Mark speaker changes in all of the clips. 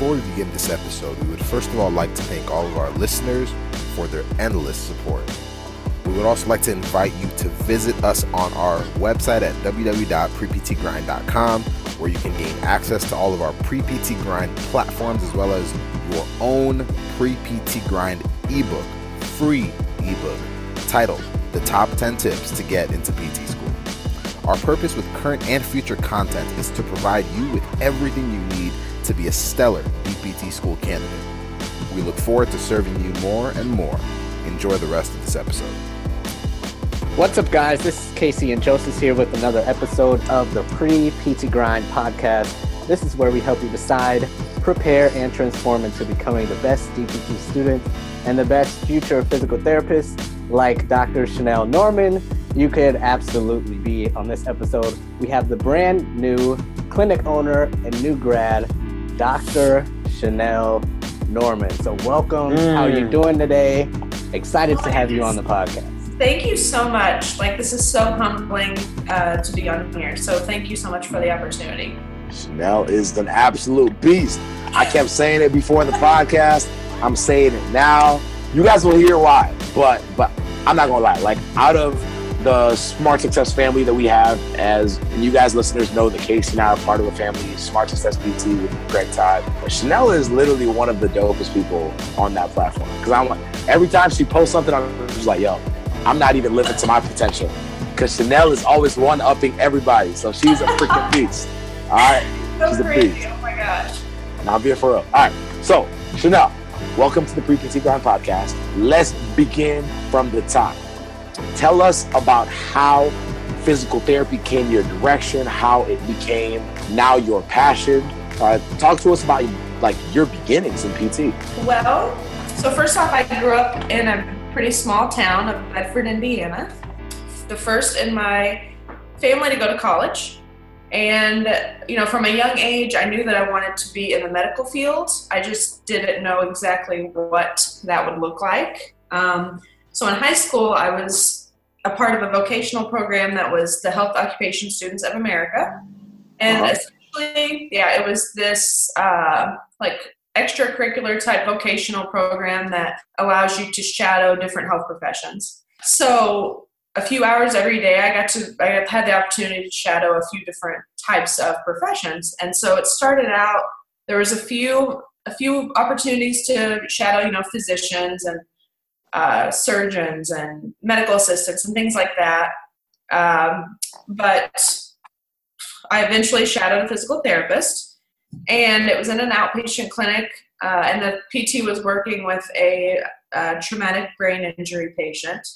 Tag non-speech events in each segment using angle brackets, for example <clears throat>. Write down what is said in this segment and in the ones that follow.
Speaker 1: Before we begin this episode, we would first of all like to thank all of our listeners for their endless support. We would also like to invite you to visit us on our website at www.preptgrind.com where you can gain access to all of our pre-PT grind platforms as well as your own pre-PT grind ebook, free ebook titled The Top 10 Tips to Get into PT School. Our purpose with current and future content is to provide you with everything you need to be a stellar EPT school candidate. We look forward to serving you more and more. Enjoy the rest of this episode.
Speaker 2: What's up, guys? This is Casey and Joseph here with another episode of the Pre PT Grind podcast. This is where we help you decide, prepare, and transform into becoming the best DPT student and the best future physical therapist, like Dr. Chanel Norman. You could absolutely be on this episode. We have the brand new clinic owner and new grad, Dr. Chanel Norman. So, welcome. Mm. How are you doing today? Excited oh, to have you on the podcast.
Speaker 3: Thank you so much. Like, this is so humbling uh, to be on here. So, thank you so much for the opportunity.
Speaker 4: Chanel is an absolute beast. I kept saying it before the podcast. I'm saying it now. You guys will hear why, but but I'm not gonna lie. Like out of the Smart Success family that we have, as you guys listeners know, the Casey and I are part of a family, Smart Success PT with Greg Todd. But Chanel is literally one of the dopest people on that platform. Because I'm like, every time she posts something, I'm just like, yo, I'm not even living to my potential. Because Chanel is always one upping everybody. So she's a freaking <laughs> beast. All right.
Speaker 3: So she's crazy. a beast. Oh my gosh.
Speaker 4: And I'll be here for real. All right. So, Chanel, welcome to the Pre PT Grind podcast. Let's begin from the top. Tell us about how physical therapy came your direction, how it became now your passion. Uh, talk to us about like your beginnings in PT.
Speaker 3: Well, so first off, I grew up in a pretty small town of Bedford, Indiana. The first in my family to go to college. And, you know, from a young age, I knew that I wanted to be in the medical field. I just didn't know exactly what that would look like. Um, so in high school, I was a part of a vocational program that was the Health Occupation Students of America. And uh-huh. essentially, yeah, it was this uh, like extracurricular type vocational program that allows you to shadow different health professions. So a few hours every day, I got to I had the opportunity to shadow a few different types of professions, and so it started out. There was a few a few opportunities to shadow, you know, physicians and uh, surgeons and medical assistants and things like that. Um, but I eventually shadowed a physical therapist, and it was in an outpatient clinic, uh, and the PT was working with a, a traumatic brain injury patient.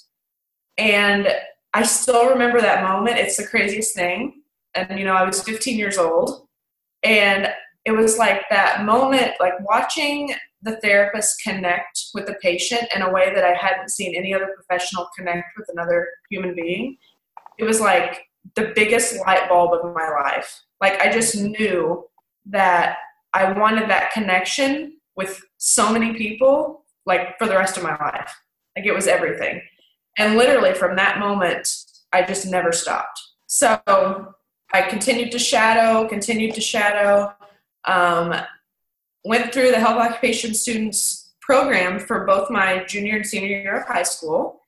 Speaker 3: And I still remember that moment. It's the craziest thing. And, you know, I was 15 years old. And it was like that moment, like watching the therapist connect with the patient in a way that I hadn't seen any other professional connect with another human being. It was like the biggest light bulb of my life. Like I just knew that I wanted that connection with so many people, like for the rest of my life. Like it was everything. And literally from that moment, I just never stopped. So I continued to shadow, continued to shadow. Um, went through the health occupation students program for both my junior and senior year of high school.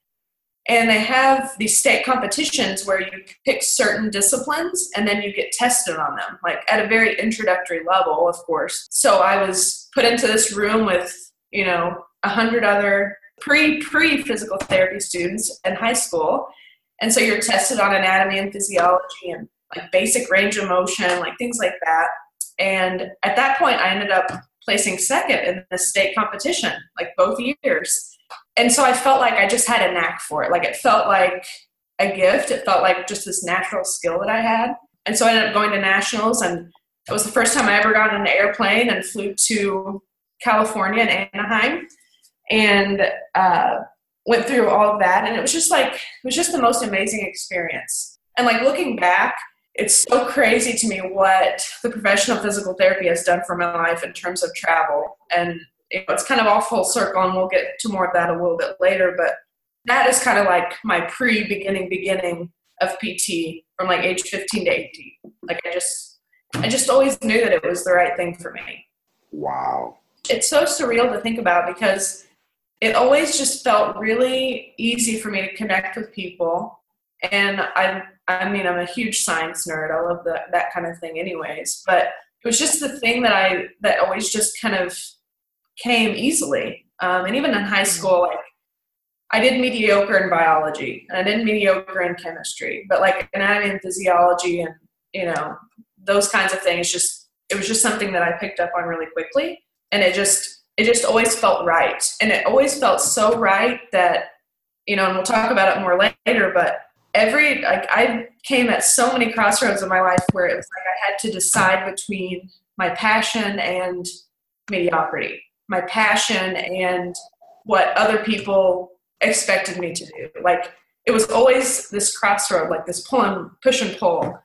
Speaker 3: And they have these state competitions where you pick certain disciplines and then you get tested on them, like at a very introductory level, of course. So I was put into this room with, you know, a hundred other pre pre physical therapy students in high school. And so you're tested on anatomy and physiology and like basic range of motion, like things like that. And at that point, I ended up placing second in the state competition, like both years. And so I felt like I just had a knack for it. Like it felt like a gift. It felt like just this natural skill that I had. And so I ended up going to nationals, and it was the first time I ever got on an airplane and flew to California and Anaheim, and uh, went through all of that. And it was just like it was just the most amazing experience. And like looking back, it's so crazy to me what the professional physical therapy has done for my life in terms of travel. And you know, it's kind of all full circle, and we'll get to more of that a little bit later. But that is kind of like my pre beginning beginning of PT from like age 15 to 18. Like I just, I just always knew that it was the right thing for me.
Speaker 4: Wow.
Speaker 3: It's so surreal to think about because it always just felt really easy for me to connect with people. And I, I mean, I'm a huge science nerd. I love that that kind of thing, anyways. But it was just the thing that I that always just kind of came easily. Um, and even in high school, like I did mediocre in biology and I did mediocre in chemistry, but like anatomy and physiology and you know those kinds of things just it was just something that I picked up on really quickly and it just it just always felt right and it always felt so right that you know and we'll talk about it more later but every like I came at so many crossroads in my life where it was like I had to decide between my passion and mediocrity my passion and what other people expected me to do. Like it was always this crossroad, like this pull and push and pull.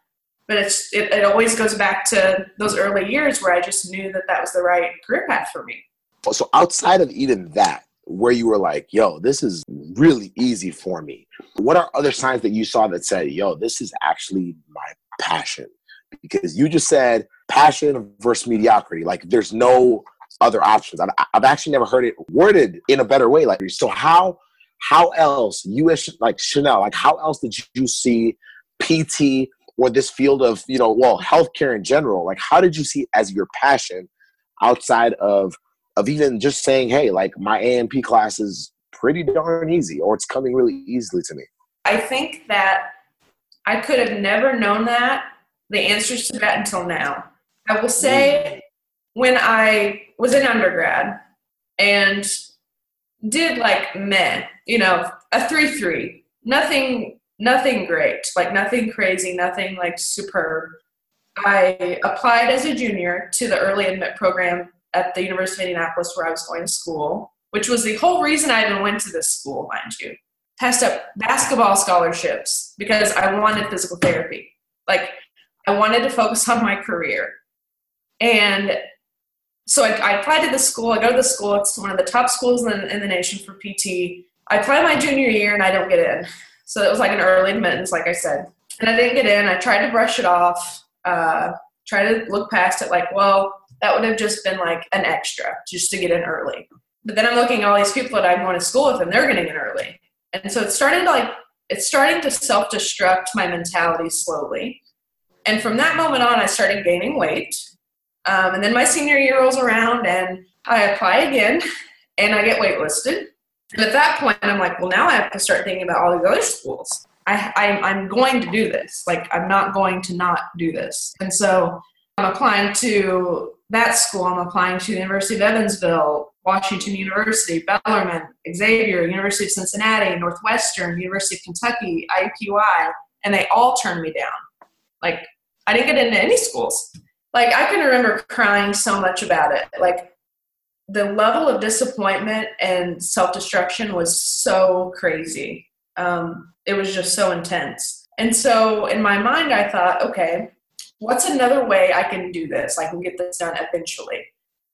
Speaker 3: But it's it, it always goes back to those early years where I just knew that that was the right career path for me.
Speaker 4: So outside of even that, where you were like, "Yo, this is really easy for me," what are other signs that you saw that said, "Yo, this is actually my passion"? Because you just said passion versus mediocrity. Like there's no other options. I've, I've actually never heard it worded in a better way. Like so, how how else you as like Chanel, like how else did you see PT or this field of you know well healthcare in general? Like how did you see it as your passion outside of of even just saying hey like my A&P class is pretty darn easy or it's coming really easily to me?
Speaker 3: I think that I could have never known that the answers to that until now. I will say mm. when I was in undergrad and did like meh, you know, a three three. Nothing nothing great, like nothing crazy, nothing like superb. I applied as a junior to the early admit program at the University of Indianapolis where I was going to school, which was the whole reason I even went to this school, mind you. Passed up basketball scholarships because I wanted physical therapy. Like I wanted to focus <laughs> on my career. And so I, I, applied to the school. I go to the school. It's one of the top schools in, in the nation for PT. I apply my junior year and I don't get in. So it was like an early admittance, like I said. And I didn't get in. I tried to brush it off, uh, try to look past it like, well, that would have just been like an extra just to get in early. But then I'm looking at all these people that I'm going to school with and they're getting in early. And so it started like, it's starting to self destruct my mentality slowly. And from that moment on, I started gaining weight um, and then my senior year rolls around and I apply again <laughs> and I get waitlisted. And at that point, I'm like, well, now I have to start thinking about all these other schools. I, I, I'm going to do this. Like, I'm not going to not do this. And so I'm applying to that school. I'm applying to University of Evansville, Washington University, Bellarmine, Xavier, University of Cincinnati, Northwestern, University of Kentucky, IUPUI, and they all turned me down. Like, I didn't get into any schools like I can remember crying so much about it. Like the level of disappointment and self destruction was so crazy. Um, it was just so intense. And so in my mind, I thought, okay, what's another way I can do this? I can get this done eventually.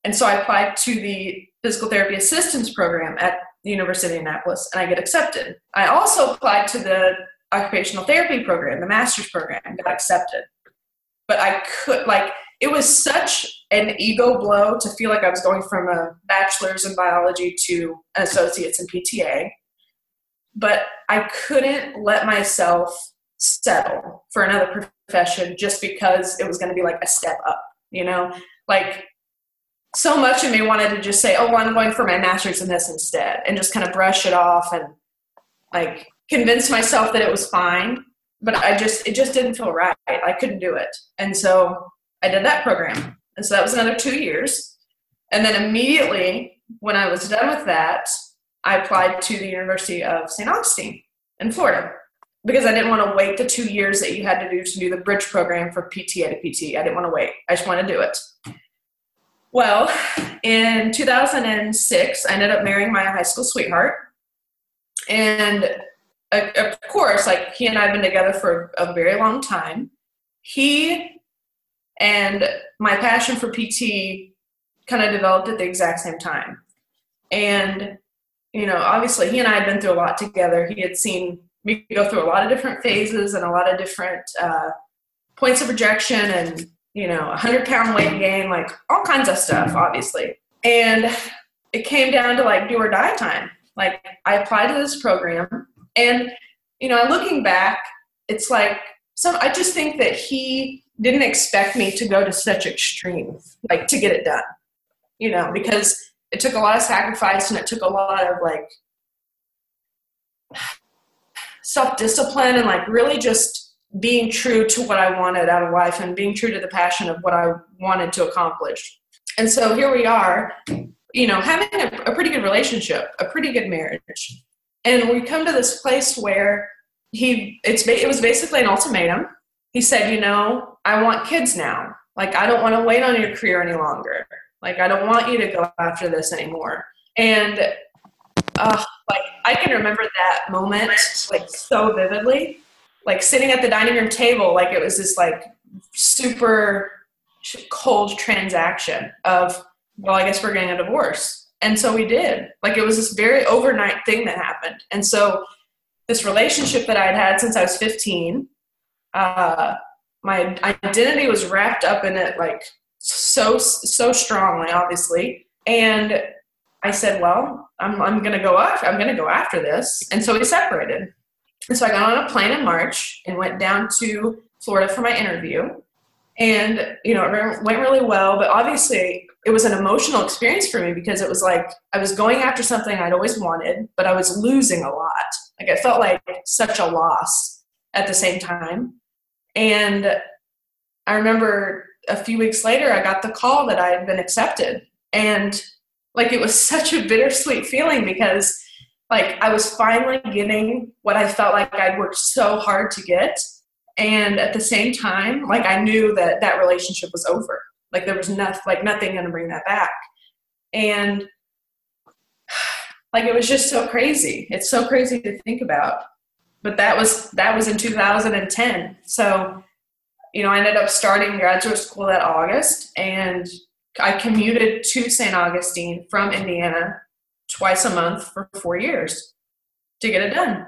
Speaker 3: And so I applied to the physical therapy assistance program at the University of Indianapolis and I get accepted. I also applied to the occupational therapy program, the master's program, got accepted. But I could, like, it was such an ego blow to feel like I was going from a bachelor's in biology to an associate's in PTA. But I couldn't let myself settle for another profession just because it was going to be like a step up, you know? Like, so much of me wanted to just say, oh, well, I'm going for my master's in this instead, and just kind of brush it off and like convince myself that it was fine. But I just, it just didn't feel right. I couldn't do it. And so I did that program. And so that was another two years. And then immediately when I was done with that, I applied to the University of St. Augustine in Florida because I didn't want to wait the two years that you had to do to do the bridge program for PTA to PT. I didn't want to wait. I just wanted to do it. Well, in 2006, I ended up marrying my high school sweetheart. And uh, of course, like he and I have been together for a very long time. He and my passion for PT kind of developed at the exact same time. And, you know, obviously he and I had been through a lot together. He had seen me go through a lot of different phases and a lot of different uh, points of rejection and, you know, a 100 pound weight gain, like all kinds of stuff, obviously. And it came down to like do or die time. Like I applied to this program, and you know, looking back, it's like some. I just think that he didn't expect me to go to such extreme, like to get it done. You know, because it took a lot of sacrifice and it took a lot of like self discipline and like really just being true to what I wanted out of life and being true to the passion of what I wanted to accomplish. And so here we are, you know, having a, a pretty good relationship, a pretty good marriage. And we come to this place where he it's it was basically an ultimatum. He said, you know, I want kids now. Like I don't want to wait on your career any longer. Like I don't want you to go after this anymore. And uh, like I can remember that moment like so vividly. Like sitting at the dining room table, like it was this like super cold transaction of, well, I guess we're getting a divorce. And so we did. Like it was this very overnight thing that happened. And so this relationship that I'd had since I was 15, uh, my identity was wrapped up in it like so so strongly, obviously. And I said, well, I'm, I'm going to go after, I'm going to go after this. And so we separated. And so I got on a plane in March and went down to Florida for my interview. And, you know, it went really well, but obviously it was an emotional experience for me because it was like I was going after something I'd always wanted, but I was losing a lot. Like I felt like such a loss at the same time. And I remember a few weeks later, I got the call that I had been accepted. And like it was such a bittersweet feeling because like I was finally getting what I felt like I'd worked so hard to get. And at the same time, like I knew that that relationship was over. Like there was nothing, like nothing going to bring that back. And <sighs> like it was just so crazy. It's so crazy to think about. But that was that was in 2010. So, you know, I ended up starting graduate school that August and I commuted to St. Augustine from Indiana twice a month for four years to get it done.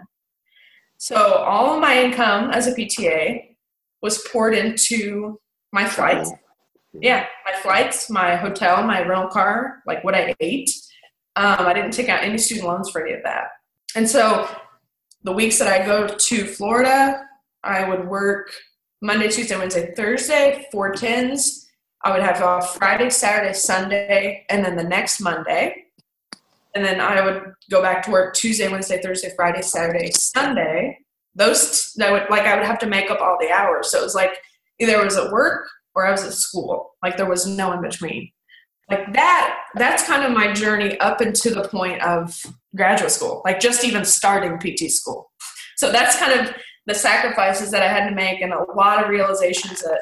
Speaker 3: So all of my income as a PTA was poured into my flights. Yeah, my flights, my hotel, my rental car, like what I ate. Um, I didn't take out any student loans for any of that. And so the weeks that I go to Florida, I would work Monday, Tuesday, Wednesday, Thursday, four tens, I would have off Friday, Saturday, Sunday, and then the next Monday. And then I would go back to work Tuesday, Wednesday, Thursday, Friday, Saturday, Sunday. Those that would like I would have to make up all the hours. So it was like either I was at work or I was at school. Like there was no in between. Like that that's kind of my journey up into the point of graduate school, like just even starting PT school. So that's kind of the sacrifices that I had to make and a lot of realizations that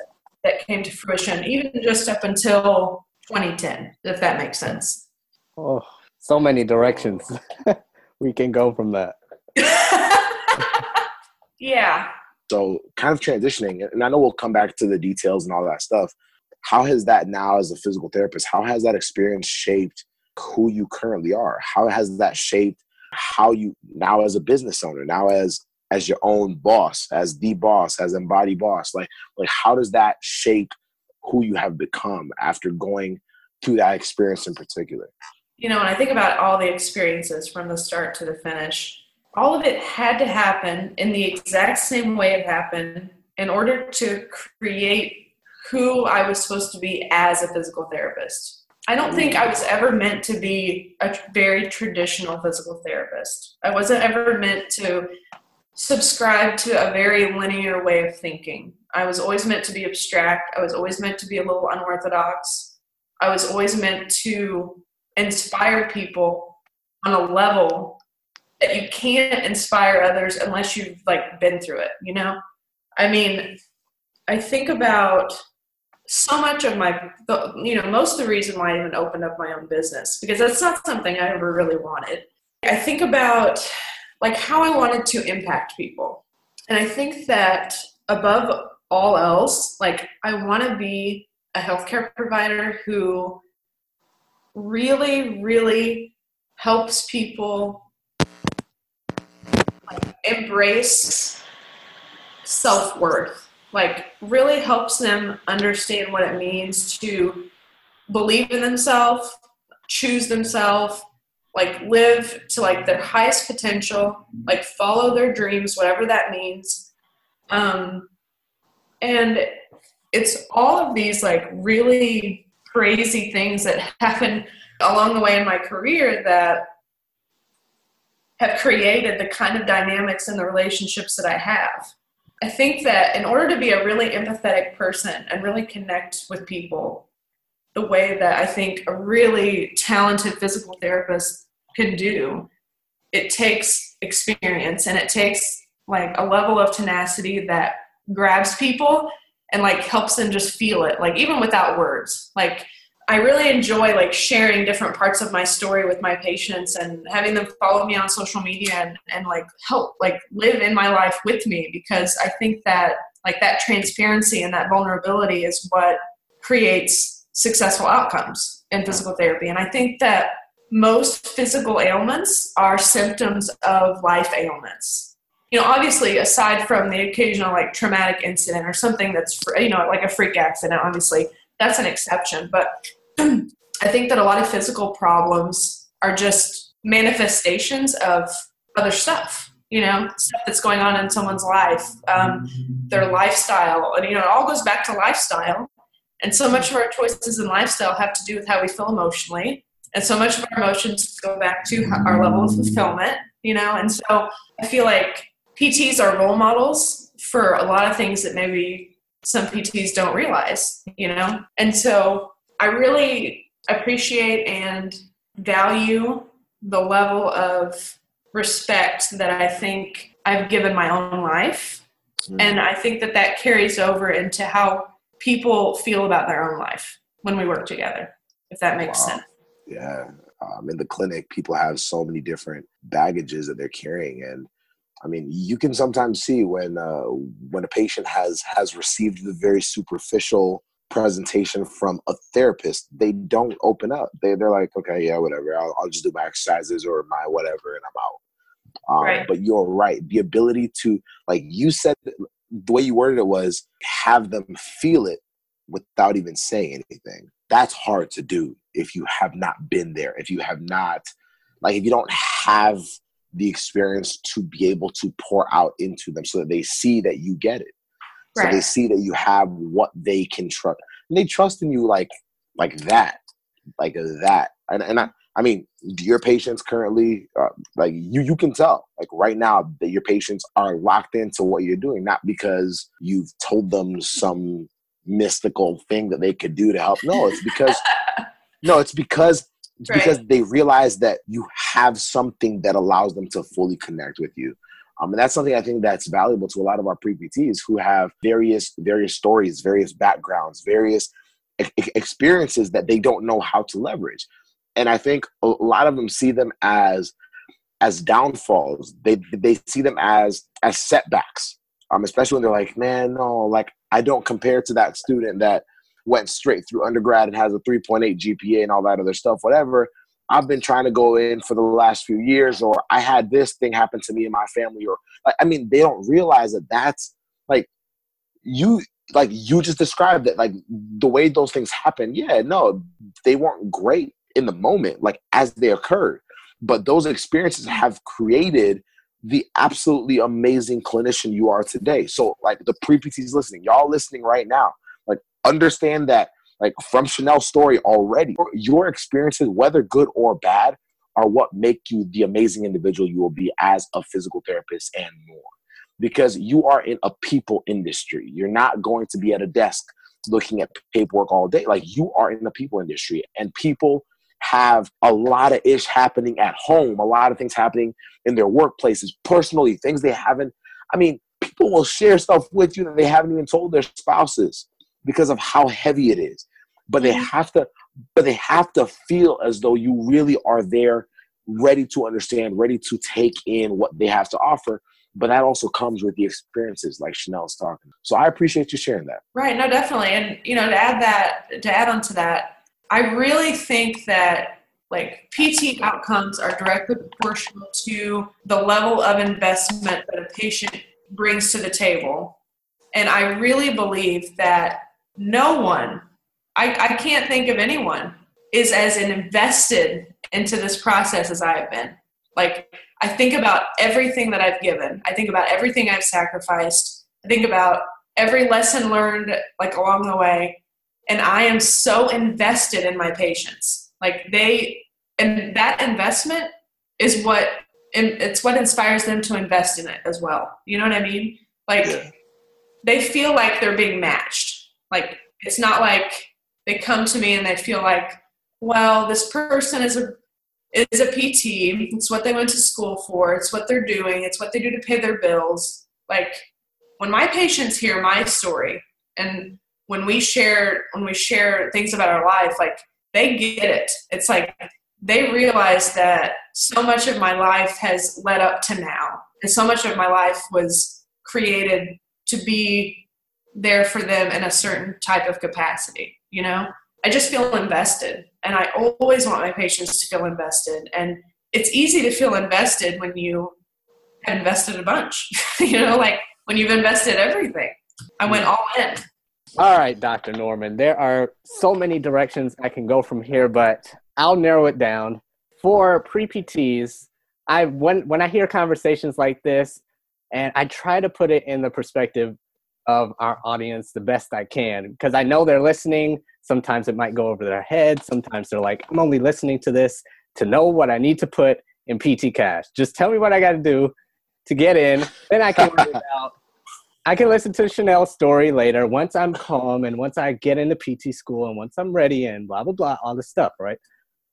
Speaker 3: that came to fruition, even just up until 2010, if that makes sense.
Speaker 2: Oh, so many directions <laughs> we can go from that. <laughs>
Speaker 3: yeah.
Speaker 4: So, kind of transitioning, and I know we'll come back to the details and all that stuff. How has that now, as a physical therapist, how has that experience shaped who you currently are? How has that shaped how you now, as a business owner, now as as your own boss, as the boss, as embodied boss? Like, like how does that shape who you have become after going through that experience in particular?
Speaker 3: You know, when I think about all the experiences from the start to the finish, all of it had to happen in the exact same way it happened in order to create who I was supposed to be as a physical therapist. I don't think I was ever meant to be a very traditional physical therapist. I wasn't ever meant to subscribe to a very linear way of thinking. I was always meant to be abstract. I was always meant to be a little unorthodox. I was always meant to inspire people on a level that you can't inspire others unless you've like been through it, you know? I mean, I think about so much of my you know, most of the reason why I even opened up my own business because that's not something I ever really wanted. I think about like how I wanted to impact people. And I think that above all else, like I want to be a healthcare provider who really, really helps people like, embrace self worth like really helps them understand what it means to believe in themselves, choose themselves, like live to like their highest potential, like follow their dreams, whatever that means. Um, and it's all of these like really crazy things that <laughs> happen along the way in my career that have created the kind of dynamics in the relationships that I have. I think that in order to be a really empathetic person and really connect with people the way that I think a really talented physical therapist can do, it takes experience and it takes like a level of tenacity that grabs people and like helps them just feel it, like even without words. Like I really enjoy like sharing different parts of my story with my patients and having them follow me on social media and, and like help like live in my life with me because I think that like that transparency and that vulnerability is what creates successful outcomes in physical therapy. And I think that most physical ailments are symptoms of life ailments. You know, obviously, aside from the occasional like traumatic incident or something that's, you know, like a freak accident, obviously, that's an exception. But <clears throat> I think that a lot of physical problems are just manifestations of other stuff, you know, stuff that's going on in someone's life, um, their lifestyle. And, you know, it all goes back to lifestyle. And so much of our choices in lifestyle have to do with how we feel emotionally and so much of our emotions go back to our level of fulfillment you know and so i feel like pts are role models for a lot of things that maybe some pts don't realize you know and so i really appreciate and value the level of respect that i think i've given my own life mm-hmm. and i think that that carries over into how people feel about their own life when we work together if that makes wow. sense
Speaker 4: yeah. Um, in the clinic, people have so many different baggages that they're carrying, and I mean, you can sometimes see when uh, when a patient has has received the very superficial presentation from a therapist, they don't open up. They they're like, okay, yeah, whatever. I'll, I'll just do my exercises or my whatever, and I'm out. Um, right. But you're right. The ability to, like you said, the way you worded it was have them feel it without even saying anything. That's hard to do if you have not been there, if you have not, like, if you don't have the experience to be able to pour out into them so that they see that you get it. Right. So they see that you have what they can trust. And they trust in you like like that. Like that. And and I I mean, your patients currently, uh, like you, you can tell, like right now, that your patients are locked into what you're doing, not because you've told them some mystical thing that they could do to help. No, it's because <laughs> no, it's because it's right. because they realize that you have something that allows them to fully connect with you. Um, and that's something I think that's valuable to a lot of our pre-PTs who have various various stories, various backgrounds, various e- experiences that they don't know how to leverage. And I think a lot of them see them as as downfalls. They they see them as as setbacks. Um, especially when they're like, man, no, like I don't compare to that student that went straight through undergrad and has a 3.8 GPA and all that other stuff, whatever. I've been trying to go in for the last few years, or I had this thing happen to me in my family, or like, I mean, they don't realize that that's like you, like you just described it, like the way those things happen. Yeah, no, they weren't great in the moment, like as they occurred, but those experiences have created the absolutely amazing clinician you are today. So, like the pre PTs listening, y'all listening right now, like understand that like from Chanel's story already, your experiences, whether good or bad, are what make you the amazing individual you will be as a physical therapist and more. Because you are in a people industry. You're not going to be at a desk looking at paperwork all day. Like you are in the people industry, and people have a lot of ish happening at home, a lot of things happening in their workplaces, personally, things they haven't. I mean, people will share stuff with you that they haven't even told their spouses because of how heavy it is. But they mm-hmm. have to but they have to feel as though you really are there ready to understand, ready to take in what they have to offer. But that also comes with the experiences like Chanel's talking. So I appreciate you sharing that.
Speaker 3: Right, no, definitely. And you know, to add that to add on to that, I really think that like PT outcomes are directly proportional to the level of investment that a patient brings to the table. And I really believe that no one, I, I can't think of anyone, is as invested into this process as I have been. Like, I think about everything that I've given, I think about everything I've sacrificed, I think about every lesson learned like along the way and i am so invested in my patients. Like they and that investment is what it's what inspires them to invest in it as well. You know what i mean? Like yeah. they feel like they're being matched. Like it's not like they come to me and they feel like well this person is a is a pt it's what they went to school for. It's what they're doing. It's what they do to pay their bills. Like when my patients hear my story and when we share when we share things about our life like they get it. It's like they realize that so much of my life has led up to now and so much of my life was created to be there for them in a certain type of capacity you know? I just feel invested and i always want my patients to feel invested and it's easy to feel invested when you have invested a bunch <laughs> you know like when you've invested everything. I went all in
Speaker 2: all right, Dr. Norman, there are so many directions I can go from here, but I'll narrow it down. For pre PTs, I when when I hear conversations like this, and I try to put it in the perspective of our audience the best I can because I know they're listening. Sometimes it might go over their head. Sometimes they're like, I'm only listening to this to know what I need to put in PTCAS. Just tell me what I got to do to get in. Then I can work it <laughs> out I can listen to Chanel's story later once I'm calm and once I get into PT school and once I'm ready and blah blah blah all this stuff, right?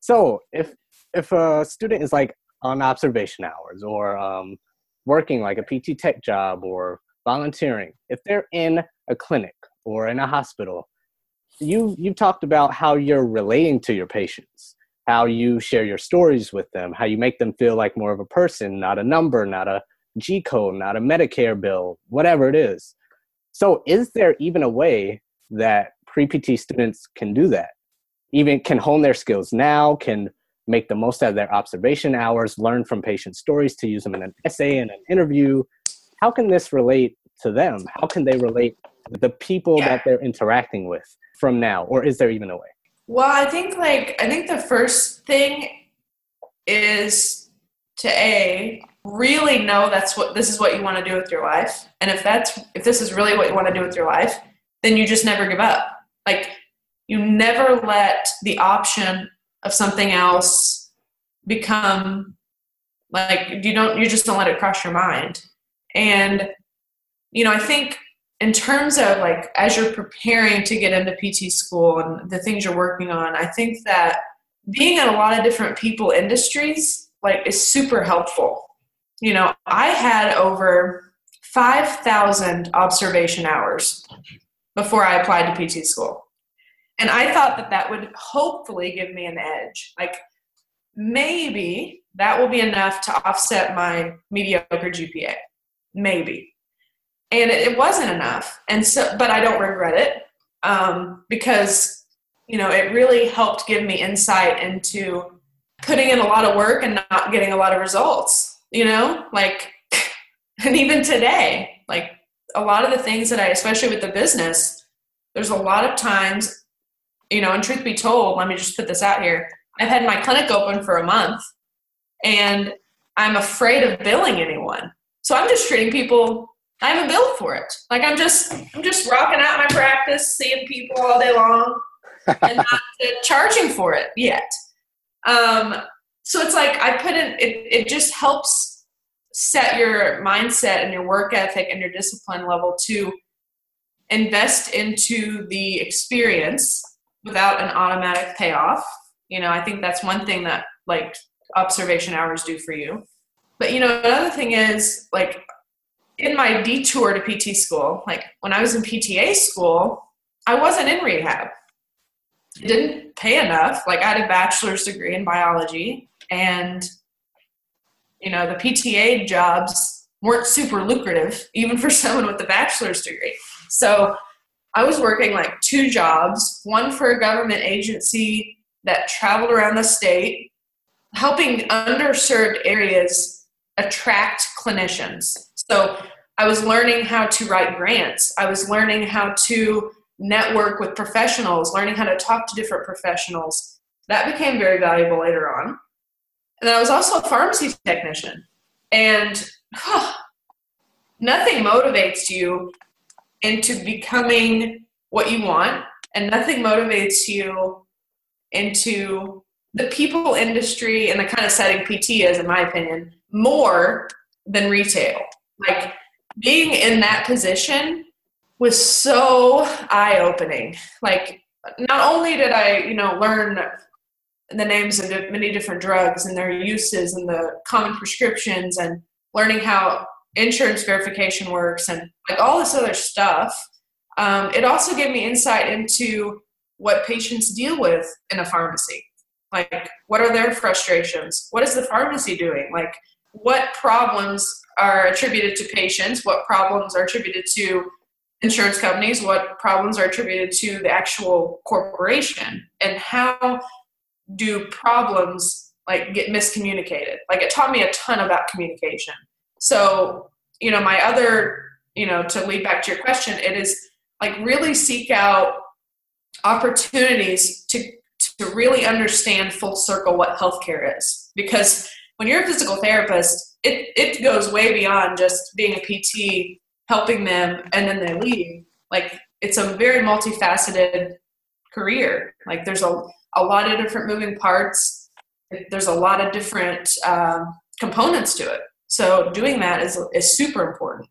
Speaker 2: So if if a student is like on observation hours or um, working like a PT tech job or volunteering, if they're in a clinic or in a hospital, you you talked about how you're relating to your patients, how you share your stories with them, how you make them feel like more of a person, not a number, not a G code, not a Medicare bill, whatever it is. So, is there even a way that pre PT students can do that? Even can hone their skills now, can make the most out of their observation hours, learn from patient stories to use them in an essay and an interview. How can this relate to them? How can they relate the people yeah. that they're interacting with from now? Or is there even a way?
Speaker 3: Well, I think like I think the first thing is to a really know that's what this is what you want to do with your life and if that's if this is really what you want to do with your life then you just never give up. Like you never let the option of something else become like you don't you just don't let it cross your mind. And you know i think in terms of like as you're preparing to get into pt school and the things you're working on i think that being in a lot of different people industries like is super helpful you know, I had over 5,000 observation hours before I applied to PT school. And I thought that that would hopefully give me an edge. Like maybe that will be enough to offset my mediocre GPA. Maybe. And it, wasn't enough. And so, but I don't regret it um, because, you know, it really helped give me insight into putting in a lot of work and not getting a lot of results you know like <laughs> and even today like a lot of the things that i especially with the business there's a lot of times you know and truth be told let me just put this out here i've had my clinic open for a month and i'm afraid of billing anyone. So i'm just treating people i haven't billed for it. Like i'm just i'm just rocking out my practice seeing people all day long and <laughs> not charging for it yet. Um, so it's like I put it, it just helps set your mindset and your work ethic and your discipline level to invest into the experience without an automatic payoff. You know, I think that's one thing that like observation hours do for you. But you know, another thing is like in my detour to PT school, like when I was in PTA school, I wasn't in rehab. It didn't pay enough. Like I had a bachelor's degree in biology and you know the PTA jobs weren't super lucrative even for <laughs> someone with a bachelor's degree. So I was working like two jobs, one for a government agency that traveled around the state helping underserved areas attract clinicians. So I was learning how to write grants. I was learning how to network with professionals, learning how to talk to different professionals. That became very valuable later on. And I was also a pharmacy technician. And huh, nothing motivates you into becoming what you want, and nothing motivates you into the people industry and the kind of setting PT is, in my opinion, more than retail. Like being in that position was so eye opening. Like, not only did I, you know, learn the names of many different drugs and their uses and the common prescriptions and learning how insurance verification works and like all this other stuff, um, it also gave me insight into what patients deal with in a pharmacy. Like, what are their frustrations? What is the pharmacy doing? Like, what problems are attributed to patients? What problems are attributed to insurance companies? What problems are attributed to the actual corporation? And how do problems like get miscommunicated? Like, it taught me a ton about communication. So, you know, my other, you know, to lead back to your question, it is like really seek out opportunities to to really understand full circle what healthcare is because when you're a physical therapist it, it goes way beyond just being a pt helping them and then they leave like it's a very multifaceted career. Like there's a, a lot of different moving parts. There's a lot of different um, components to it. So doing that is, is super important.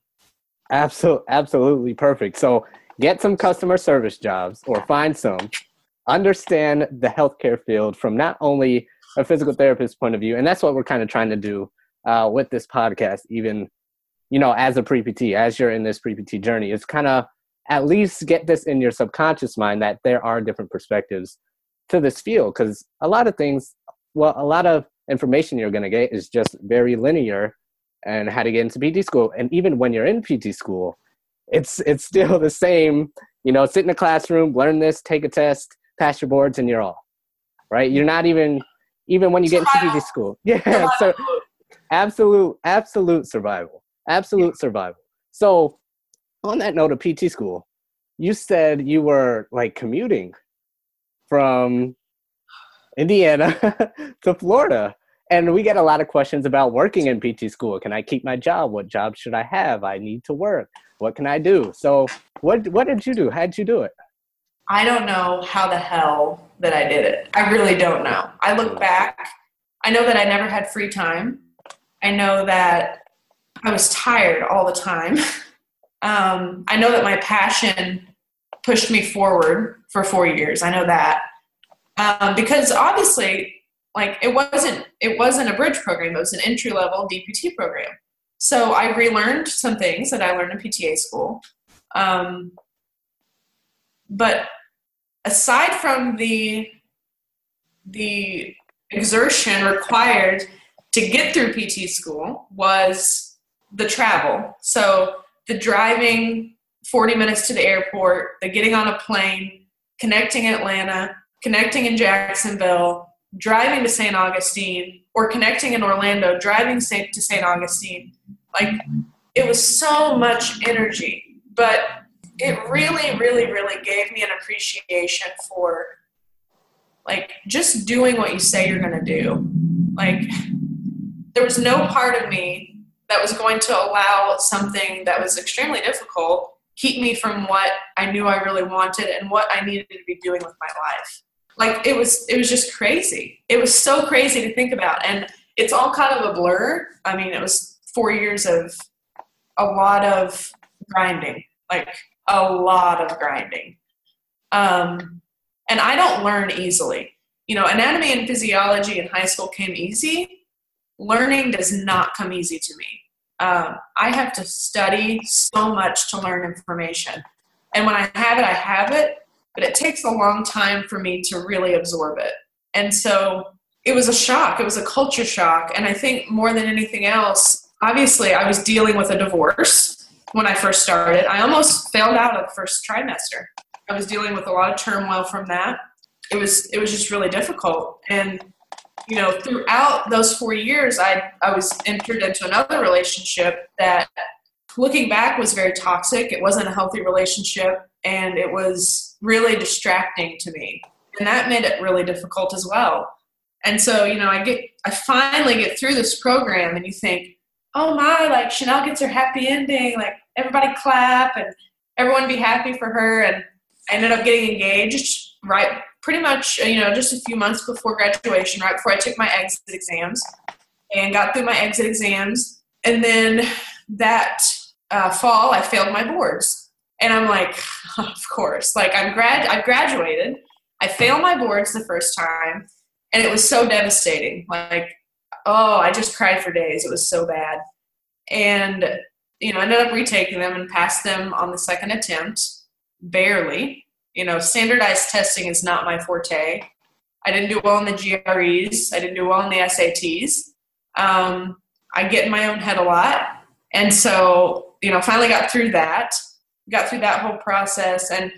Speaker 2: Absolutely absolutely perfect. So get some customer service jobs or find some. Understand the healthcare field from not only a physical therapist point of view, and that's what we're kind of trying to do uh, with this podcast, even you know, as a pre-PT, as you're in this pre-PT journey, it's kind of at least get this in your subconscious mind that there are different perspectives to this field because a lot of things well a lot of information you're going to get is just very linear and how to get into pt school. And even when you're in pt school it's it's still the same you know sit in a classroom learn this take a test pass your boards and you're all right? You're not even even when you get into PT school. <laughs> Yeah so absolute absolute survival. Absolute survival. So on that note of pt school you said you were like commuting from indiana <laughs> to florida and we get a lot of questions about working in pt school. Can i keep my job? What job should i have? I need to work. What can i do? So what what did you do? How did you do it?
Speaker 3: I don't know how the hell that I did it. I really don't know. I look mm. back, I know that I never had free time. I know that I was tired all the time. <laughs> Um, I know that my passion pushed me forward for four years. I know that. Um, because obviously, like it wasn't it wasn't a bridge program, it was an entry level DPT program. So I relearned some things that I learned in PTA school. Um, but aside from the the exertion required to get through PT school was the travel. So the driving 40 minutes to the airport, the getting on a plane, connecting Atlanta, connecting in Jacksonville, driving to St. Augustine, or connecting in Orlando, driving to St. Augustine. Like it was so much energy. But it really, really, really gave me an appreciation for like just doing what you say you're going to do. Like, there was no part of me that was going to allow something that was extremely difficult keep me from what I knew I really wanted and what I needed to be doing with my life. Like it was it was just crazy. It was so crazy to think about and it's all kind of a blur. I mean, it was 4 years of a lot of grinding. Like a lot of grinding. Um, and I don't learn easily. You know, anatomy and physiology in high school came easy. Learning does not come easy to me. Um, I have to study so much to learn information. And when I have it, I have it, but it takes a long time for me to really absorb it. And so it was a shock. It was a culture shock. And I think more than anything else, obviously, I was dealing with a divorce when I first started. I almost failed out of the first trimester. I was dealing with a lot of turmoil from that. It was it was just really difficult. And you know, throughout those four years, I I was entered into another relationship that looking back was very toxic. It wasn't a healthy relationship and it was really distracting to me. And that made it really difficult as well. And so, you know, I get I finally get through this program and you think, oh my, like Chanel gets her happy ending, like everybody clap and everyone be happy for her. And I ended up getting engaged right pretty much, you know, just a few months before graduation, right before I took my exit exams and got through my exit exams. And then that uh, fall, I failed my boards. And I'm like, <laughs> of course, like I'm grad, I graduated. I failed my boards the first time, and it was so devastating. Like, oh, I just cried for days. It was so bad. And you know, I ended up retaking them and passed them on the second attempt, barely. You know, standardized testing is not my forte. I didn't do well in the GREs. I didn't do well in the SATs. Um, I get in my own head a lot. And so, you know, finally got through that, got through that whole process. And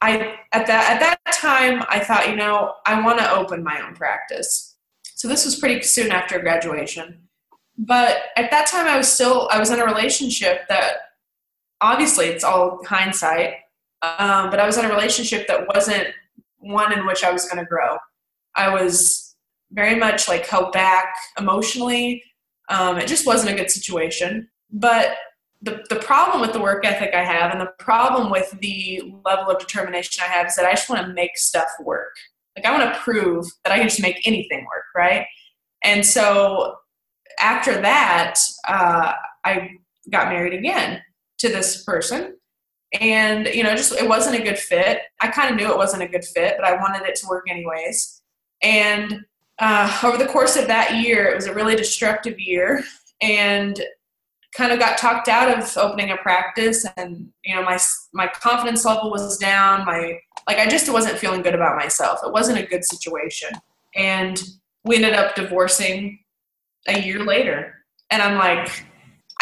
Speaker 3: I, at that, at that time, I thought, you know, I want to open my own practice. So this was pretty soon after graduation. But at that time, I was still, I was in a relationship that obviously it's all hindsight, um, but I was in a relationship that wasn't one in which I was going to grow. I was very much like held back emotionally. Um, it just wasn't a good situation. But the, the problem with the work ethic I have and the problem with the level of determination I have is that I just want to make stuff work. Like, I want to prove that I can just make anything work, right? And so after that, uh, I got married again to this person. And, you know, just it wasn't a good fit. I kind of knew it wasn't a good fit, but I wanted it to work anyways. And uh, over the course of that year, it was a really destructive year. And kind of got talked out of opening a practice and you know my my confidence level was down my like i just wasn't feeling good about myself it wasn't a good situation and we ended up divorcing a year later and i'm like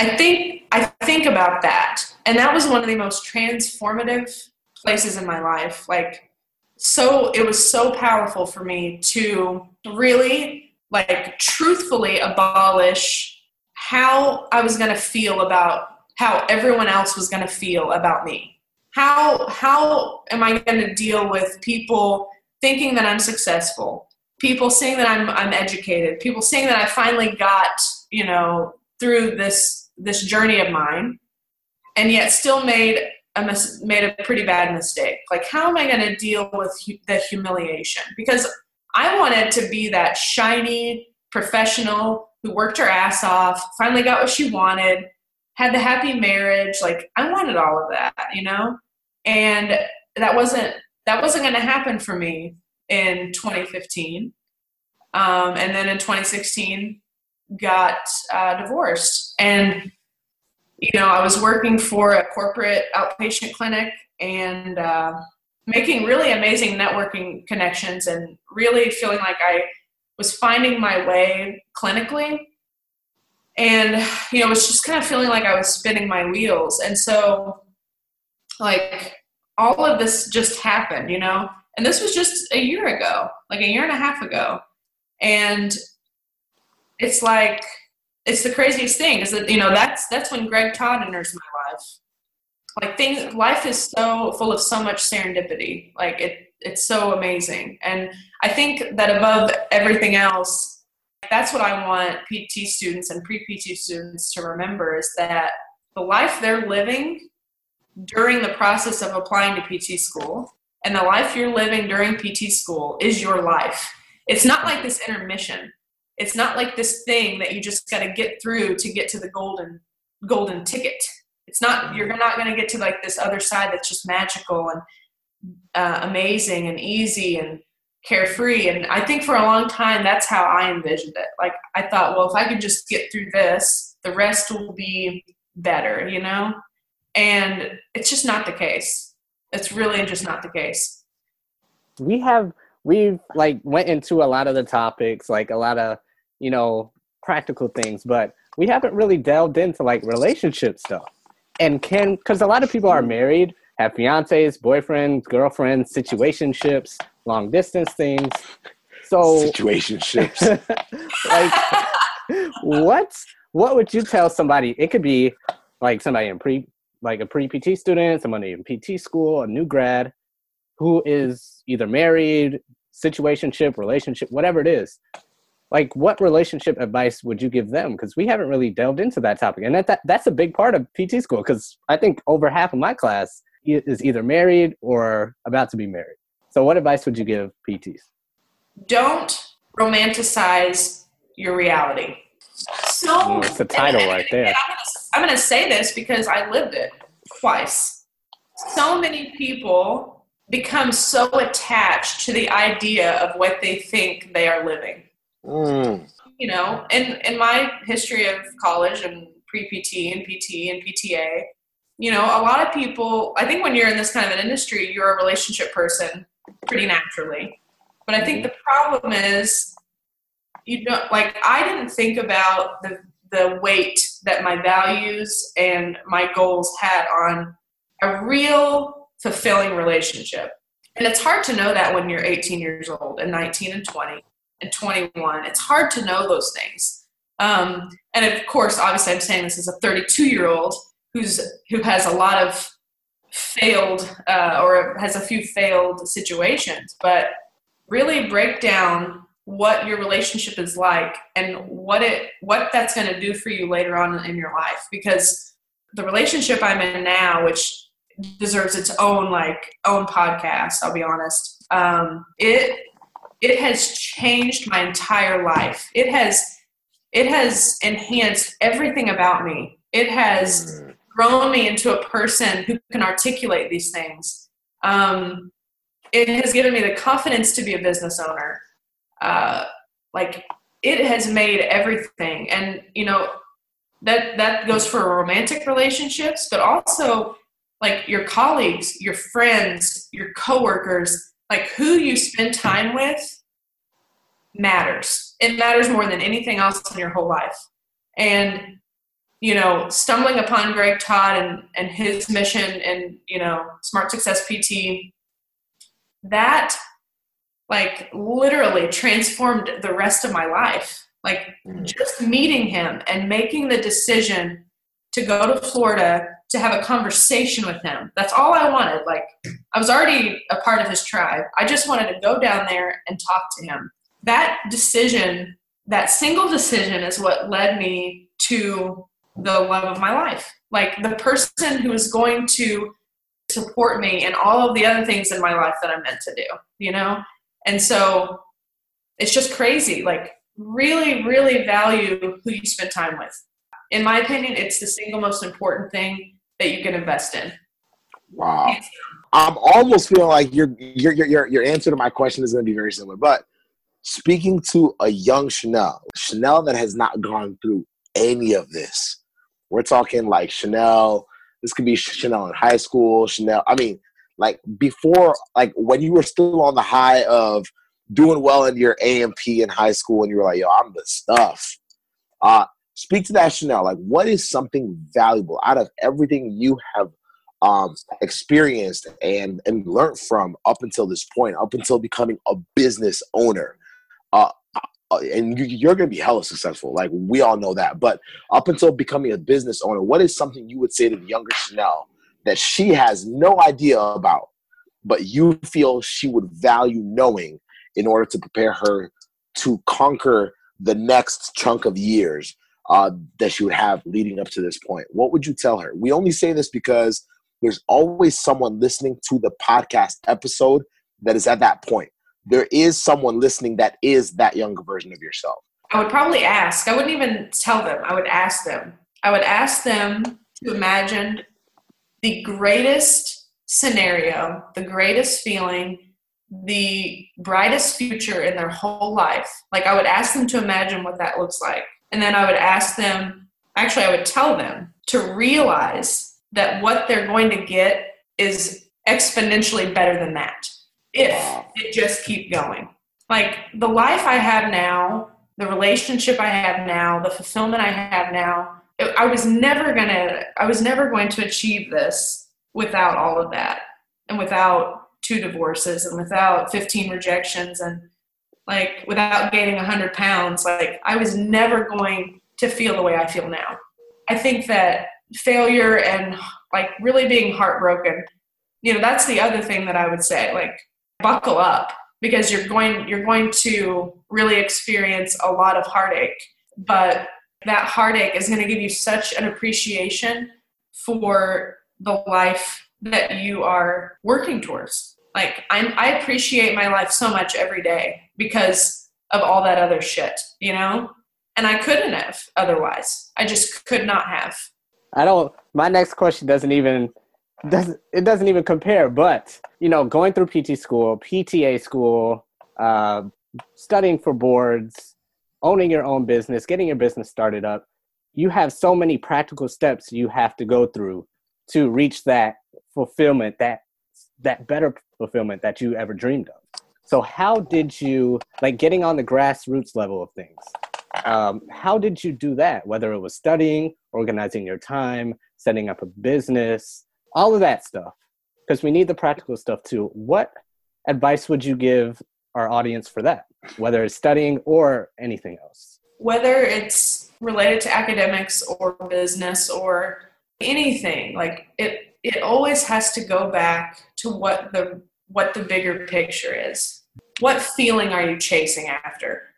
Speaker 3: i think i think about that and that was one of the most transformative places in my life like so it was so powerful for me to really like truthfully abolish how I was going to feel about how everyone else was going to feel about me. How how am I going to deal with people thinking that I'm successful? People saying that I'm I'm educated. People saying that I finally got, you know, through this this journey of mine and yet still made a mis- made a pretty bad mistake. Like how am I going to deal with hu- the humiliation? Because I wanted to be that shiny professional who worked her ass off, finally got what she wanted, had the happy marriage. Like I wanted all of that, you know? And that wasn't that wasn't going to happen for me in 2015. Um, and then in 2016, got uh, divorced. And you know, I was working for a corporate outpatient clinic and uh, making really amazing networking connections and really feeling like I was finding my way clinically. And you know was just kind of feeling like i was spinning my wheels. And so like all of this just happened you know? And this was just a year ago like a year and a half ago. And it's like it's the craziest thing is that you know that's that's when greg todd enters my life. Like things life is so full of so much serendipity. Like it it's so amazing. And i think that above everything else that's what i want pt students and pre-pt students to remember is that the life they're living during the process of applying to pt school and the life you're living during pt school is your life. It's not like this intermission it's not like this thing that you just got to get through to get to the golden golden ticket. It's not you're not going to get to like this other side that's just magical and uh, amazing and easy and carefree. And i think for a long time that's how i envisioned it. Like i thought well if i could just get through this the rest will be better you know? And it's just not the case. It's really just not the case.
Speaker 2: We have we've like went into a lot of the topics like a lot of you know practical things but we haven't really delved into like relationship stuff and can because a lot of people are married have fiancés boyfriends girlfriends situationships long distance things so <laughs>
Speaker 4: Situationships. <laughs>
Speaker 2: like what what would you tell somebody it could be like somebody in pre like a pre PT student, somebody in PT school, a new grad who is either married, situationship, relationship, whatever it is. Like what relationship advice would you give them? Because we haven't really delved into that topic. And that, that that's a big part of PT school because I think over half of my class is either married or about to be married. So what advice would you give PTs?
Speaker 3: Don't romanticize your reality. So
Speaker 2: it's a title
Speaker 3: and,
Speaker 2: right there. <laughs>
Speaker 3: I'm going to say this because I lived it twice. So many people become so attached to the idea of what they think they are living.
Speaker 4: Mm.
Speaker 3: You know, in in my history of college and pre PT and PT and PTA, you know, a lot of people. I think when you're in this kind of an industry, you're a relationship person pretty naturally. But I think the problem is, you know, like I didn't think about the the weight that my values and my goals had on a real fulfilling relationship. And it's hard to know that when you're 18 years old and 19 and 20 and 21. It's hard to know those things. Um, and of course, obviously, I'm saying this as a 32 year old who's who has a lot of failed uh, or has a few failed situations, but really break down what your relationship is like and what it what that's going to do for you later on in your life because the relationship i'm in now which deserves its own like own podcast i'll be honest um, it it has changed my entire life. It has it has enhanced everything about me. It has mm. grown me into a person who can articulate these things. Um, it has given me the confidence to be a business owner. Uh, like it has made everything. And you know that that goes for romantic relationships but also like your colleagues your friends your coworkers like who you spend time with matters it matters more than anything else in your whole life and you know stumbling upon greg todd and and his mission and you know smart success pt that like literally transformed the rest of my life. Like mm. just meeting him and making the decision to go to Florida to have a conversation with him. That's all I wanted. Like I was already a part of his tribe. I just wanted to go down there and talk to him. That decision, that single decision is what led me to the love of my life. Like the person who is going to support me and all of the other things in my life that I'm meant to do, you know? And so it's just crazy. Like, really, really value who you spend time with. In my opinion, it's the single most important thing that you can invest in.
Speaker 4: Wow. I'm almost feeling like your your your your answer to my question is going to be very similar. But speaking to a young Chanel, Chanel that has not gone through any of this, we're talking like Chanel. This could be Chanel in high school. Chanel. I mean, like before like when you were still on the high of doing well in your amp in high school and you were like yo i'm the stuff uh speak to that chanel like what is something valuable out of everything you have um experienced and and learned from up until this point up until becoming a business owner uh, uh and you're going to be hella successful. Like we all know that. But up until becoming a business owner, what is something you would say to the younger Chanel that she has no idea about, but you feel she would value knowing in order to prepare her to conquer the next chunk of years uh, that she would have leading up to this point? What would you tell her? We only say this because there's always someone listening to the podcast episode that is at that point. There is someone listening that is that younger version of yourself.
Speaker 3: I would probably ask. I wouldn't even tell them. I would ask them. I would ask them to imagine the greatest scenario, the greatest feeling, the brightest future in their whole life. Like I would ask them to imagine what that looks like. And then I would ask them, actually, I would tell them to realize that what they're going to get is exponentially better than that if it just keep going. Like the life I have now, the relationship I have now, the fulfillment I have now, I was never gonna I was never going to achieve this without all of that and without two divorces and without 15 rejections and like without gaining 100 pounds like I was never going to feel the way I feel now. I think that failure and like really being heartbroken, you know, that's the other thing that I would say. Like, buckle up because you're going you're going to really experience a lot of heartache. But that heartache is going to give you such an appreciation for the life that you are working towards. Like I'm, I appreciate my life so much every day because of all that other shit, you know? And I couldn't have otherwise. I just could not have.
Speaker 2: I don't my next question doesn't even doesn't it doesn't even compare, but you know, going through PT school, PTA school, uh, studying for boards, owning your own business, getting your business started up, you have so many practical steps you have to go through to reach that fulfillment, that that better fulfillment that you ever dreamed of. So how did you like getting on the grassroots level of things? Um, how did you do that? Whether it was studying, organizing your time, setting up a business, all of that stuff. Because we need the practical stuff too. What advice would you give our audience for that? Whether it's studying or anything else?
Speaker 3: Whether it's related to academics or business or anything, like it it always has to go back to what the what the bigger picture is. What feeling are you chasing after?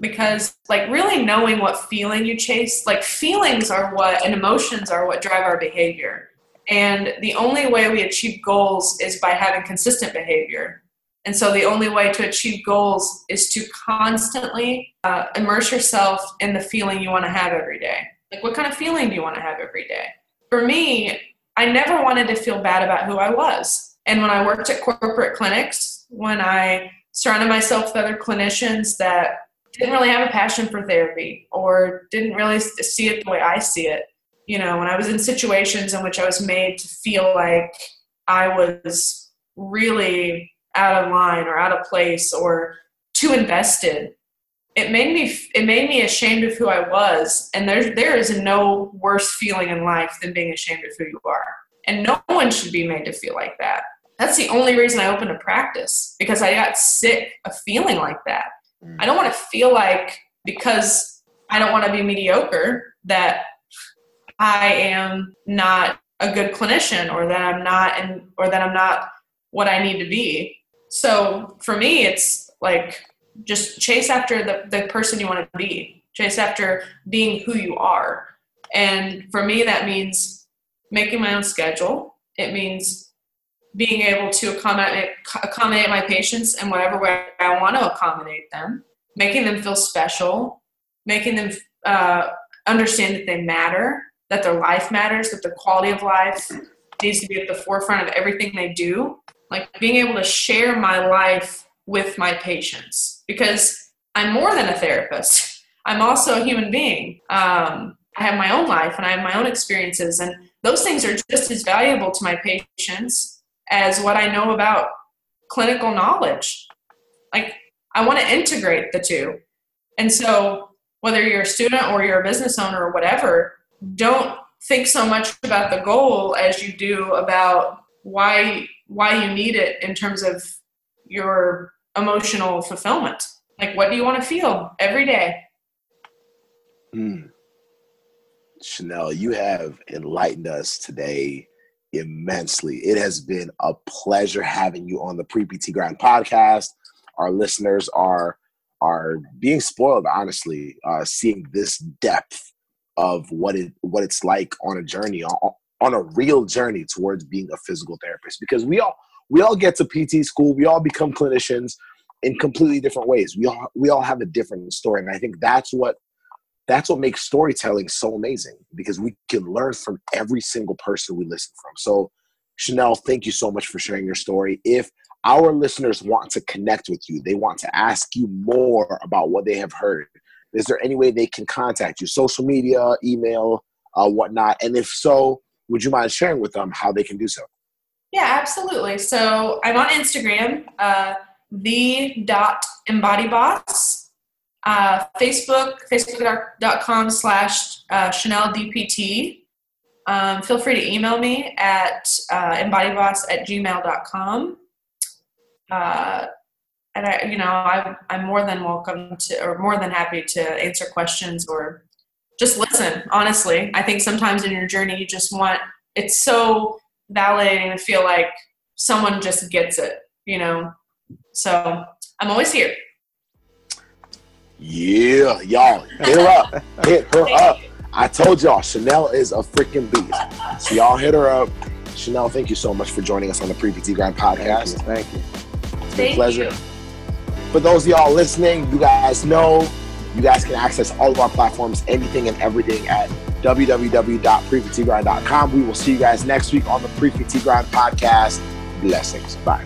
Speaker 3: Because like really knowing what feeling you chase, like feelings are what and emotions are what drive our behavior. And the only way we achieve goals is by having consistent behavior. And so the only way to achieve goals is to constantly uh, immerse yourself in the feeling you want to have every day. Like, what kind of feeling do you want to have every day? For me, I never wanted to feel bad about who I was. And when I worked at corporate clinics, when I surrounded myself with other clinicians that didn't really have a passion for therapy or didn't really see it the way I see it, you know, when I was in situations in which I was made to feel like I was really out of line or out of place or too invested it made me it made me ashamed of who I was. And there there is no worse feeling in life than being ashamed of who you are and no one should be made to feel like that. That's the only reason I opened a practice because I got sick of feeling like that. Mm. I don't want to feel like because I don't want to be mediocre that I am not a good clinician or that I'm not and or that I'm not what I need to be. So for me it's like just chase after the, the person you want to be. Chase after being who you are. And for me that means making my own schedule it means being able to accommodate accommodate my patients in whatever way i want to accommodate them making them feel special making them uh, understand that they matter that their life matters that their quality of life needs to be at the forefront of everything they do like being able to share my life with my patients because I'm more than a therapist. I'm also a human being. Um, I have my own life and I have my own experiences, and those things are just as valuable to my patients as what I know about clinical knowledge. Like, I want to integrate the two. And so, whether you're a student or you're a business owner or whatever, don't think so much about the goal as you do about why why you need it in terms of your emotional fulfillment. Like, what do you want to feel every day?
Speaker 4: Hmm. Chanel, you have enlightened us today immensely. It has been a pleasure having you on the Pre PT Grind podcast. Our listeners are are being spoiled, honestly, uh, seeing this depth of what it what it's like on a journey, on, on a real journey towards being a physical therapist. Because we all we all get to PT school, we all become clinicians in completely different ways. We all we all have a different story, and I think that's what that's what makes storytelling so amazing because we can learn from every single person we listen from. So, Chanel, thank you so much for sharing your story. If our listeners want to connect with you, they want to ask you more about what they have heard. Is there any way they can contact you? Social media, email, uh, whatnot? And if so, would you mind sharing with them how they can do so?
Speaker 3: Yeah, absolutely. So I'm on Instagram, uh, the dot embody boss, uh, Facebook, facebook.com slash uh, Chanel DPT. Um, feel free to email me at uh, embodyboss at gmail.com. Uh, and I, you know, I'm, I'm more than welcome to, or more than happy to answer questions or just listen. Honestly, I think sometimes in your journey, you just want. It's so validating to feel like someone just gets it. You know, so I'm always here.
Speaker 4: Yeah, y'all hit her up. <laughs> hit her up. I told y'all Chanel is a freaking beast. So y'all hit her up. Chanel, thank you so much for joining us on the Pre PT Grind podcast.
Speaker 2: Thank you. Thank you.
Speaker 4: It's been a
Speaker 3: Thank
Speaker 4: pleasure.
Speaker 3: you.
Speaker 4: For those of y'all listening, you guys know you guys can access all of our platforms, anything and everything at www.preptgrind.com. We will see you guys next week on the Pre PT Grind podcast. Blessings. Bye.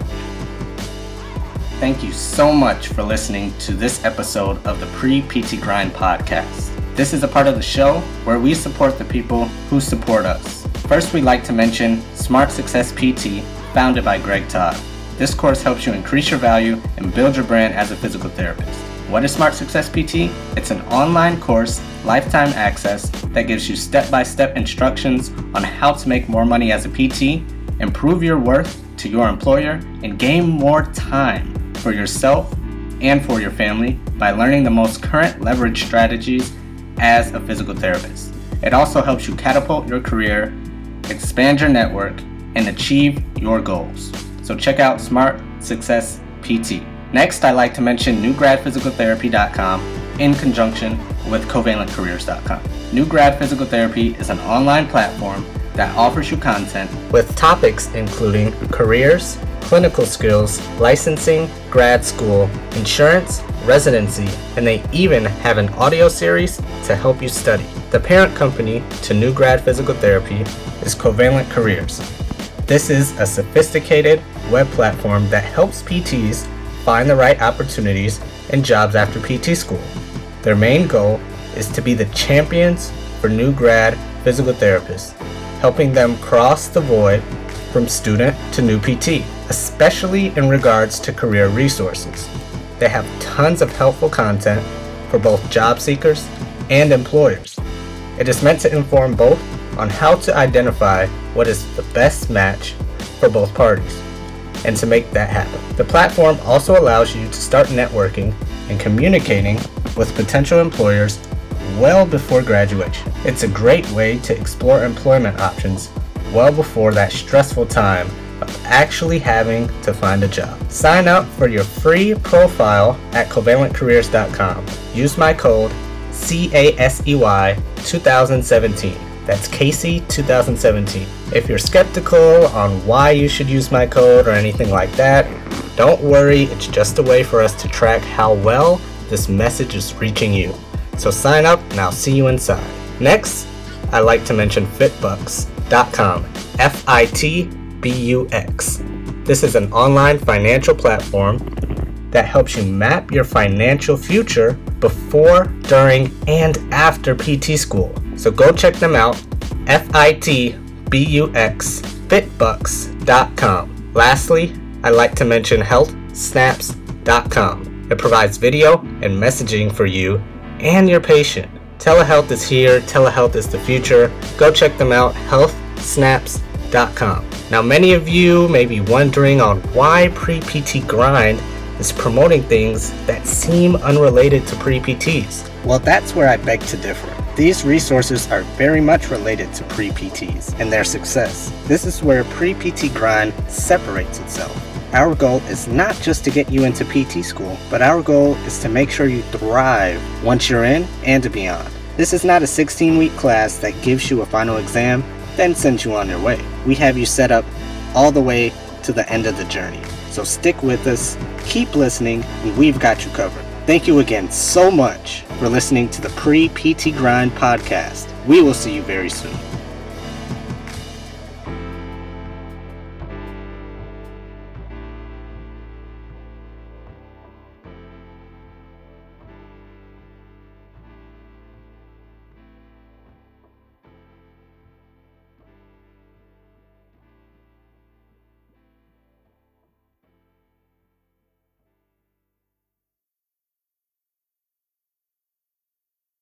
Speaker 2: Thank you so much for listening to this episode of the Pre PT Grind podcast. This is a part of the show where we support the people who support us. First, we'd like to mention Smart Success PT, founded by Greg Todd. This course helps you increase your value and build your brand as a physical therapist. What is Smart Success PT? It's an online course, lifetime access, that gives you step by step instructions on how to make more money as a PT, improve your worth to your employer, and gain more time for yourself and for your family by learning the most current leverage strategies as a physical therapist. It also helps you catapult your career, expand your network, and achieve your goals. So check out Smart Success PT. Next, I'd like to mention newgradphysicaltherapy.com in conjunction with covalentcareers.com. New Grad Physical Therapy is an online platform that offers you content with topics including careers, clinical skills, licensing, grad school, insurance, residency, and they even have an audio series to help you study. The parent company to New Grad Physical Therapy is Covalent Careers. This is a sophisticated web platform that helps PTs find the right opportunities and jobs after PT school. Their main goal is to be the champions for new grad physical therapists, helping them cross the void from student to new PT, especially in regards to career resources. They have tons of helpful content for both job seekers and employers. It is meant to inform both on how to identify what is the best match for both parties and to make that happen. The platform also allows you to start networking and communicating with potential employers well before graduation. It's a great way to explore employment options well before that stressful time of actually having to find a job. Sign up for your free profile at covalentcareers.com. Use my code CASEY 2017. That's Casey 2017. If you're skeptical on why you should use my code or anything like that, don't worry, it's just a way for us to track how well this message is reaching you. So sign up and I'll see you inside. Next, I'd like to mention fitbux.com. F I T B U X. This is an online financial platform that helps you map your financial future before, during, and after PT school. So go check them out. F I T B U X fitbux.com. Lastly, I'd like to mention healthsnaps.com. It provides video and messaging for you and your patient. Telehealth is here, telehealth is the future. Go check them out, healthsnaps.com. Now, many of you may be wondering on why Pre PT Grind is promoting things that seem unrelated to pre PTs. Well, that's where I beg to differ. These resources are very much related to pre PTs and their success. This is where Pre PT Grind separates itself. Our goal is not just to get you into PT school, but our goal is to make sure you thrive once you're in and beyond. This is not a 16 week class that gives you a final exam, then sends you on your way. We have you set up all the way to the end of the journey. So stick with us, keep listening, and we've got you covered. Thank you again so much for listening to the Pre PT Grind podcast. We will see you very soon.